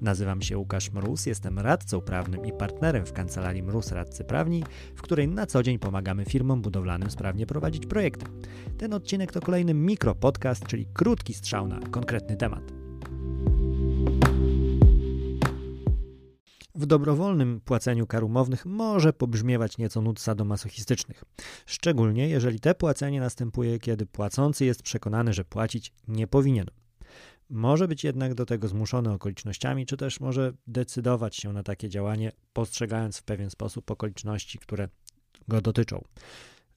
Nazywam się Łukasz Mróz, jestem radcą prawnym i partnerem w kancelarii Mróz Radcy Prawni, w której na co dzień pomagamy firmom budowlanym sprawnie prowadzić projekty. Ten odcinek to kolejny mikropodcast, czyli krótki strzał na konkretny temat. W dobrowolnym płaceniu kar umownych może pobrzmiewać nieco nut sadomasochistycznych, szczególnie jeżeli te płacenie następuje, kiedy płacący jest przekonany, że płacić nie powinien. Może być jednak do tego zmuszony okolicznościami, czy też może decydować się na takie działanie, postrzegając w pewien sposób okoliczności, które go dotyczą.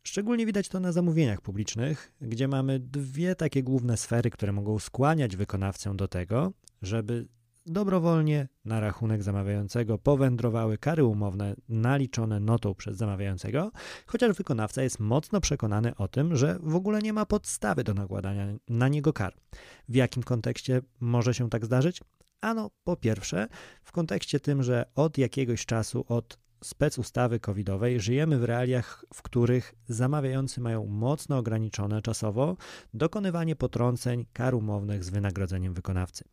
Szczególnie widać to na zamówieniach publicznych, gdzie mamy dwie takie główne sfery, które mogą skłaniać wykonawcę do tego, żeby dobrowolnie na rachunek zamawiającego powędrowały kary umowne naliczone notą przez zamawiającego, chociaż wykonawca jest mocno przekonany o tym, że w ogóle nie ma podstawy do nakładania na niego kar. W jakim kontekście może się tak zdarzyć? Ano, po pierwsze, w kontekście tym, że od jakiegoś czasu, od specustawy covidowej żyjemy w realiach, w których zamawiający mają mocno ograniczone czasowo dokonywanie potrąceń kar umownych z wynagrodzeniem wykonawcy.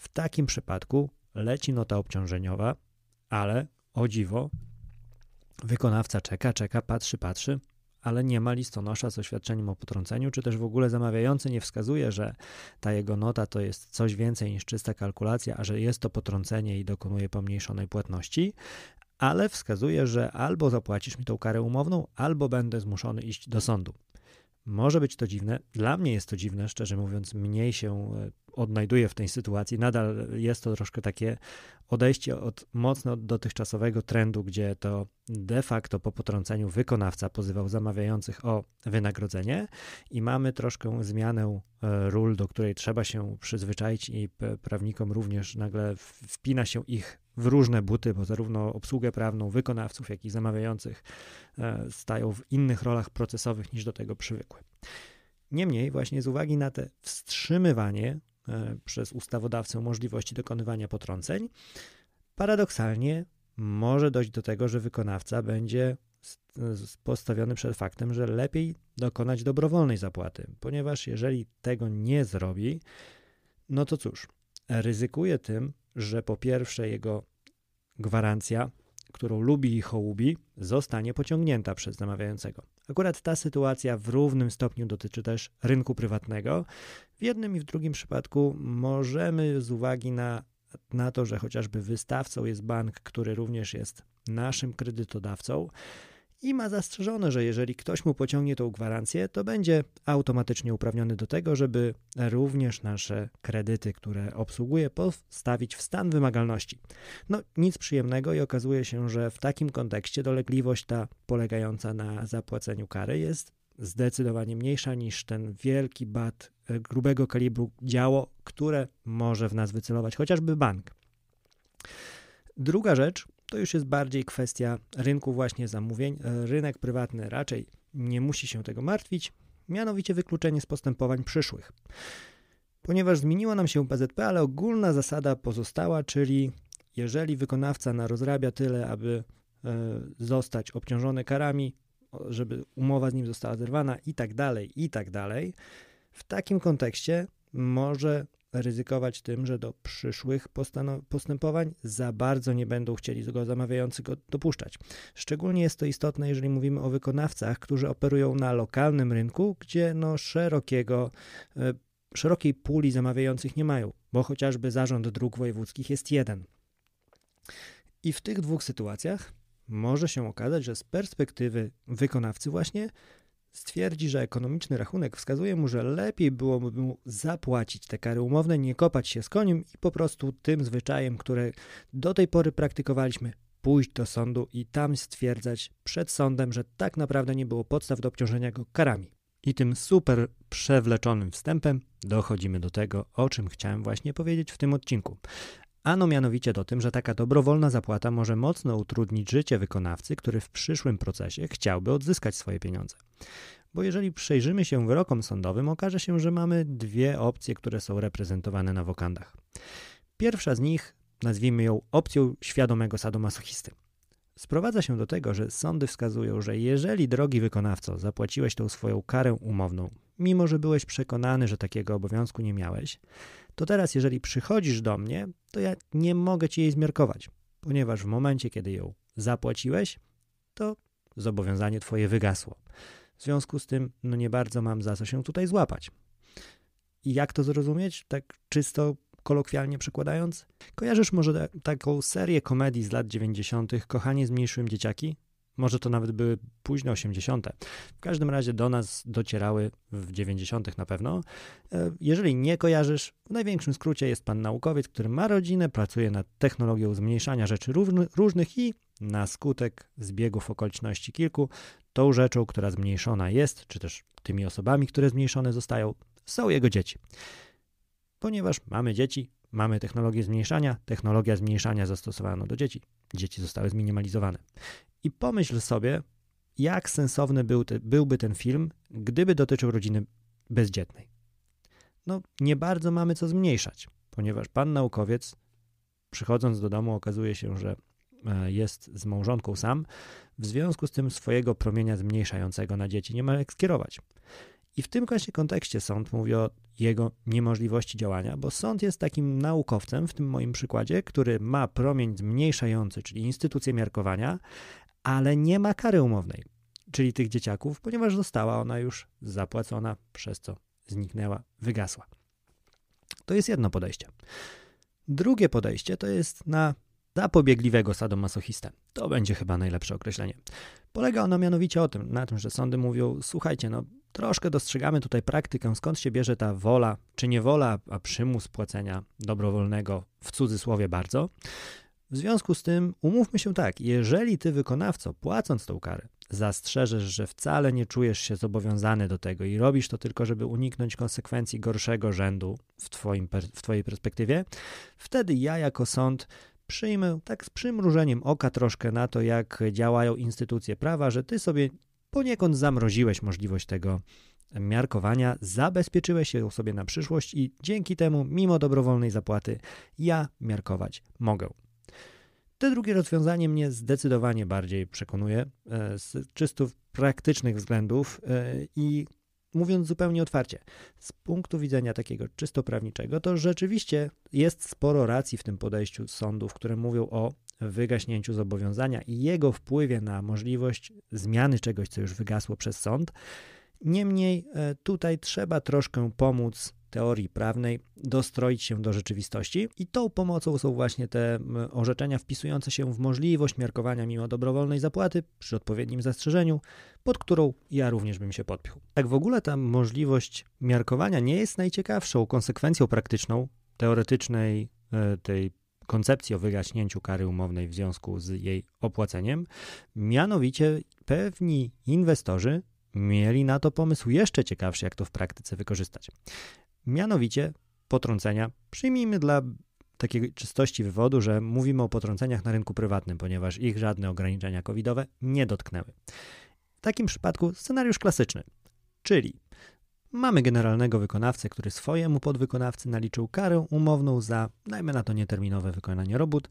W takim przypadku leci nota obciążeniowa, ale o dziwo, wykonawca czeka, czeka, patrzy, patrzy, ale nie ma listonosza z oświadczeniem o potrąceniu, czy też w ogóle zamawiający nie wskazuje, że ta jego nota to jest coś więcej niż czysta kalkulacja, a że jest to potrącenie i dokonuje pomniejszonej płatności, ale wskazuje, że albo zapłacisz mi tą karę umowną, albo będę zmuszony iść do sądu. Może być to dziwne. Dla mnie jest to dziwne, szczerze mówiąc, mniej się e, odnajduję w tej sytuacji. Nadal jest to troszkę takie odejście od mocno dotychczasowego trendu, gdzie to de facto po potrąceniu wykonawca pozywał zamawiających o wynagrodzenie i mamy troszkę zmianę e, ról, do której trzeba się przyzwyczaić i prawnikom również nagle wpina się ich w różne buty, bo zarówno obsługę prawną wykonawców, jak i zamawiających e, stają w innych rolach procesowych niż do tego przywykły. Niemniej, właśnie z uwagi na te wstrzymywanie e, przez ustawodawcę możliwości dokonywania potrąceń, paradoksalnie może dojść do tego, że wykonawca będzie postawiony przed faktem, że lepiej dokonać dobrowolnej zapłaty, ponieważ jeżeli tego nie zrobi, no to cóż, ryzykuje tym, że po pierwsze jego gwarancja, którą lubi i hołubi, zostanie pociągnięta przez zamawiającego. Akurat ta sytuacja w równym stopniu dotyczy też rynku prywatnego. W jednym i w drugim przypadku możemy z uwagi na, na to, że chociażby wystawcą jest bank, który również jest naszym kredytodawcą, i ma zastrzeżone, że jeżeli ktoś mu pociągnie tą gwarancję, to będzie automatycznie uprawniony do tego, żeby również nasze kredyty, które obsługuje, postawić w stan wymagalności. No, nic przyjemnego i okazuje się, że w takim kontekście dolegliwość ta polegająca na zapłaceniu kary jest zdecydowanie mniejsza niż ten wielki bat grubego kalibru działo, które może w nas wycelować chociażby bank. Druga rzecz, to już jest bardziej kwestia rynku właśnie zamówień. Rynek prywatny raczej nie musi się tego martwić, mianowicie wykluczenie z postępowań przyszłych. Ponieważ zmieniło nam się PZP, ale ogólna zasada pozostała, czyli jeżeli wykonawca narozrabia tyle, aby e, zostać obciążony karami, żeby umowa z nim została zerwana i tak dalej, i tak dalej, w takim kontekście może ryzykować tym, że do przyszłych postępowań za bardzo nie będą chcieli go zamawiający go dopuszczać. Szczególnie jest to istotne, jeżeli mówimy o wykonawcach, którzy operują na lokalnym rynku, gdzie no szerokiego, e, szerokiej puli zamawiających nie mają, bo chociażby zarząd dróg wojewódzkich jest jeden. I w tych dwóch sytuacjach może się okazać, że z perspektywy wykonawcy właśnie stwierdzi, że ekonomiczny rachunek wskazuje mu, że lepiej byłoby mu zapłacić te kary umowne, nie kopać się z koniem i po prostu tym zwyczajem, które do tej pory praktykowaliśmy, pójść do sądu i tam stwierdzać przed sądem, że tak naprawdę nie było podstaw do obciążenia go karami. I tym super przewleczonym wstępem dochodzimy do tego, o czym chciałem właśnie powiedzieć w tym odcinku. Ano mianowicie do tym, że taka dobrowolna zapłata może mocno utrudnić życie wykonawcy, który w przyszłym procesie chciałby odzyskać swoje pieniądze. Bo jeżeli przejrzymy się wyrokom sądowym, okaże się, że mamy dwie opcje, które są reprezentowane na wokandach. Pierwsza z nich, nazwijmy ją opcją świadomego sadomacochisty. Sprowadza się do tego, że sądy wskazują, że jeżeli drogi wykonawco zapłaciłeś tą swoją karę umowną, mimo że byłeś przekonany, że takiego obowiązku nie miałeś, to teraz, jeżeli przychodzisz do mnie, to ja nie mogę ci jej zmiarkować, ponieważ w momencie, kiedy ją zapłaciłeś, to zobowiązanie twoje wygasło. W związku z tym, no nie bardzo mam za co się tutaj złapać. I jak to zrozumieć? Tak czysto kolokwialnie przekładając? Kojarzysz może taką serię komedii z lat 90. Kochanie z mniejszym dzieciaki? Może to nawet były późne 80. W każdym razie do nas docierały w 90. na pewno. E, jeżeli nie kojarzysz, w największym skrócie jest pan naukowiec, który ma rodzinę, pracuje nad technologią zmniejszania rzeczy różnych i na skutek zbiegów okoliczności kilku, tą rzeczą, która zmniejszona jest, czy też tymi osobami, które zmniejszone zostają, są jego dzieci. Ponieważ mamy dzieci, mamy technologię zmniejszania, technologia zmniejszania zastosowano do dzieci, dzieci zostały zminimalizowane. I pomyśl sobie, jak sensowny był te, byłby ten film, gdyby dotyczył rodziny bezdzietnej. No, nie bardzo mamy co zmniejszać, ponieważ pan naukowiec, przychodząc do domu, okazuje się, że jest z małżonką sam, w związku z tym swojego promienia zmniejszającego na dzieci nie ma jak skierować. I w tym właśnie kontekście sąd mówi o jego niemożliwości działania, bo sąd jest takim naukowcem, w tym moim przykładzie, który ma promień zmniejszający, czyli instytucję miarkowania, ale nie ma kary umownej, czyli tych dzieciaków, ponieważ została ona już zapłacona, przez co zniknęła, wygasła. To jest jedno podejście. Drugie podejście to jest na zapobiegliwego sadomasochistę. To będzie chyba najlepsze określenie. Polega ono mianowicie o tym, na tym, że sądy mówią, słuchajcie, no troszkę dostrzegamy tutaj praktykę, skąd się bierze ta wola, czy nie wola, a przymus płacenia dobrowolnego, w cudzysłowie bardzo. W związku z tym umówmy się tak, jeżeli ty wykonawco, płacąc tą karę, zastrzeżesz, że wcale nie czujesz się zobowiązany do tego i robisz to tylko, żeby uniknąć konsekwencji gorszego rzędu w, twoim, w twojej perspektywie, wtedy ja jako sąd przyjmę tak z przymrużeniem oka troszkę na to, jak działają instytucje prawa, że ty sobie poniekąd zamroziłeś możliwość tego miarkowania, zabezpieczyłeś ją sobie na przyszłość i dzięki temu, mimo dobrowolnej zapłaty, ja miarkować mogę. Te drugie rozwiązanie mnie zdecydowanie bardziej przekonuje e, z czysto praktycznych względów e, i mówiąc zupełnie otwarcie, z punktu widzenia takiego czysto prawniczego, to rzeczywiście jest sporo racji w tym podejściu sądów, które mówią o wygaśnięciu zobowiązania i jego wpływie na możliwość zmiany czegoś, co już wygasło przez sąd. Niemniej e, tutaj trzeba troszkę pomóc teorii prawnej dostroić się do rzeczywistości i tą pomocą są właśnie te orzeczenia wpisujące się w możliwość miarkowania mimo dobrowolnej zapłaty przy odpowiednim zastrzeżeniu, pod którą ja również bym się podpiął. Tak w ogóle ta możliwość miarkowania nie jest najciekawszą konsekwencją praktyczną teoretycznej e, tej koncepcji o wygaśnięciu kary umownej w związku z jej opłaceniem. Mianowicie pewni inwestorzy mieli na to pomysł jeszcze ciekawszy, jak to w praktyce wykorzystać. Mianowicie potrącenia. Przyjmijmy dla takiej czystości wywodu, że mówimy o potrąceniach na rynku prywatnym, ponieważ ich żadne ograniczenia covidowe nie dotknęły. W takim przypadku scenariusz klasyczny, czyli mamy generalnego wykonawcę, który swojemu podwykonawcy naliczył karę umowną za, najmniej na to nieterminowe wykonanie robót.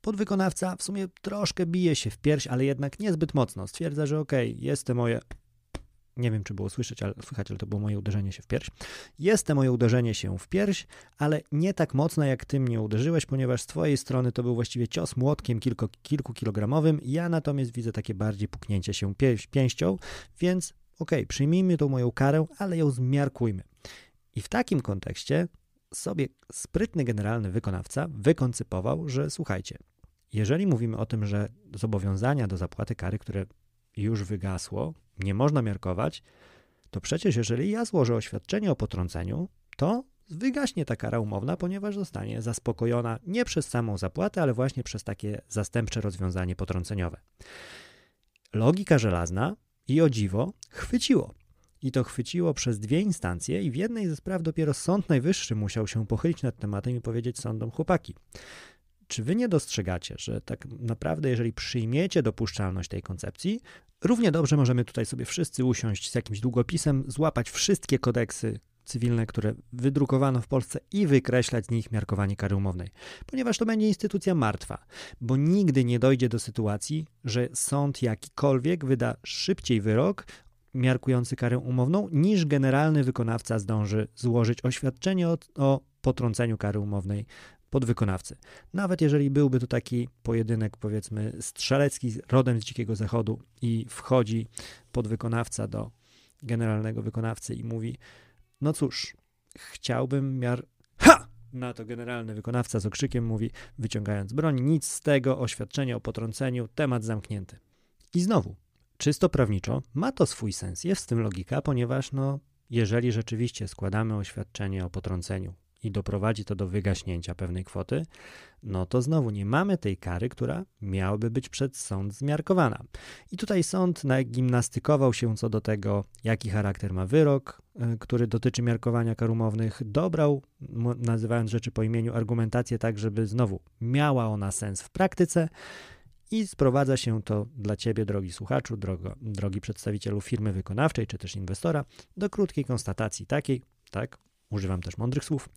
Podwykonawca w sumie troszkę bije się w pierś, ale jednak niezbyt mocno. Stwierdza, że ok, jest to moje nie wiem, czy było słyszeć, ale, słychać, ale to było moje uderzenie się w pierś. Jest to moje uderzenie się w pierś, ale nie tak mocne, jak ty mnie uderzyłeś, ponieważ z twojej strony to był właściwie cios młotkiem kilku, kilkukilogramowym. Ja natomiast widzę takie bardziej puknięcie się pięścią, więc ok, przyjmijmy tą moją karę, ale ją zmiarkujmy. I w takim kontekście sobie sprytny generalny wykonawca wykoncypował, że słuchajcie, jeżeli mówimy o tym, że zobowiązania do zapłaty kary, które już wygasło, nie można miarkować, to przecież jeżeli ja złożę oświadczenie o potrąceniu, to wygaśnie ta kara umowna, ponieważ zostanie zaspokojona nie przez samą zapłatę, ale właśnie przez takie zastępcze rozwiązanie potrąceniowe. Logika żelazna i o dziwo chwyciło. I to chwyciło przez dwie instancje, i w jednej ze spraw dopiero Sąd Najwyższy musiał się pochylić nad tematem i powiedzieć sądom: Chłopaki, czy wy nie dostrzegacie, że tak naprawdę, jeżeli przyjmiecie dopuszczalność tej koncepcji, równie dobrze możemy tutaj sobie wszyscy usiąść z jakimś długopisem, złapać wszystkie kodeksy cywilne, które wydrukowano w Polsce i wykreślać z nich miarkowanie kary umownej, ponieważ to będzie instytucja martwa, bo nigdy nie dojdzie do sytuacji, że sąd jakikolwiek wyda szybciej wyrok miarkujący karę umowną, niż generalny wykonawca zdąży złożyć oświadczenie o, o potrąceniu kary umownej podwykonawcy. Nawet jeżeli byłby to taki pojedynek, powiedzmy, strzelecki rodem z Dzikiego Zachodu i wchodzi podwykonawca do generalnego wykonawcy i mówi: No cóż, chciałbym miar. Ha! Na to generalny wykonawca z okrzykiem mówi, wyciągając broń: Nic z tego, oświadczenie o potrąceniu, temat zamknięty. I znowu, czysto prawniczo ma to swój sens, jest w tym logika, ponieważ no, jeżeli rzeczywiście składamy oświadczenie o potrąceniu i doprowadzi to do wygaśnięcia pewnej kwoty, no to znowu nie mamy tej kary, która miałaby być przed sąd zmiarkowana. I tutaj sąd gimnastykował się co do tego, jaki charakter ma wyrok, y, który dotyczy miarkowania kar umownych, dobrał, nazywając rzeczy po imieniu, argumentację tak, żeby znowu miała ona sens w praktyce. I sprowadza się to dla Ciebie, drogi słuchaczu, drogo, drogi przedstawicielu firmy wykonawczej czy też inwestora, do krótkiej konstatacji takiej, tak, używam też mądrych słów,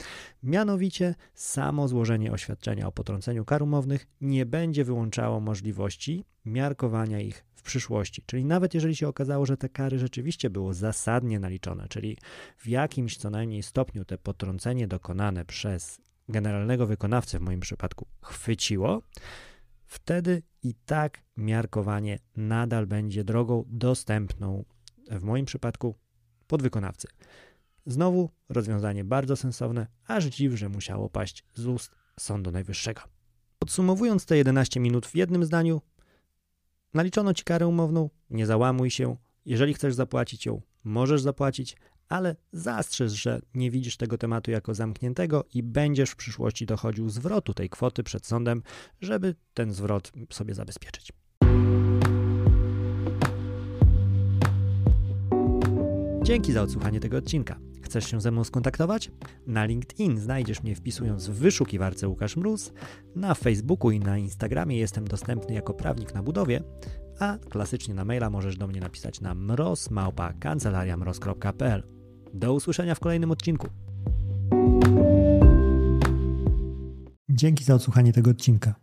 mianowicie samo złożenie oświadczenia o potrąceniu kar umownych nie będzie wyłączało możliwości miarkowania ich w przyszłości. Czyli nawet jeżeli się okazało, że te kary rzeczywiście było zasadnie naliczone, czyli w jakimś co najmniej stopniu te potrącenie dokonane przez generalnego wykonawcę w moim przypadku chwyciło, wtedy i tak miarkowanie nadal będzie drogą dostępną w moim przypadku podwykonawcy. Znowu rozwiązanie bardzo sensowne, aż dziw, że musiało paść z ust Sądu Najwyższego. Podsumowując te 11 minut w jednym zdaniu, naliczono ci karę umowną, nie załamuj się. Jeżeli chcesz zapłacić ją, możesz zapłacić, ale zastrzeż, że nie widzisz tego tematu jako zamkniętego i będziesz w przyszłości dochodził zwrotu tej kwoty przed sądem, żeby ten zwrot sobie zabezpieczyć. Dzięki za odsłuchanie tego odcinka. Chcesz się ze mną skontaktować? Na LinkedIn znajdziesz mnie wpisując w wyszukiwarce Łukasz Mróz. Na Facebooku i na Instagramie jestem dostępny jako prawnik na budowie, a klasycznie na maila możesz do mnie napisać na mrozmałpa.kancelariamroz.pl. Do usłyszenia w kolejnym odcinku. Dzięki za odsłuchanie tego odcinka.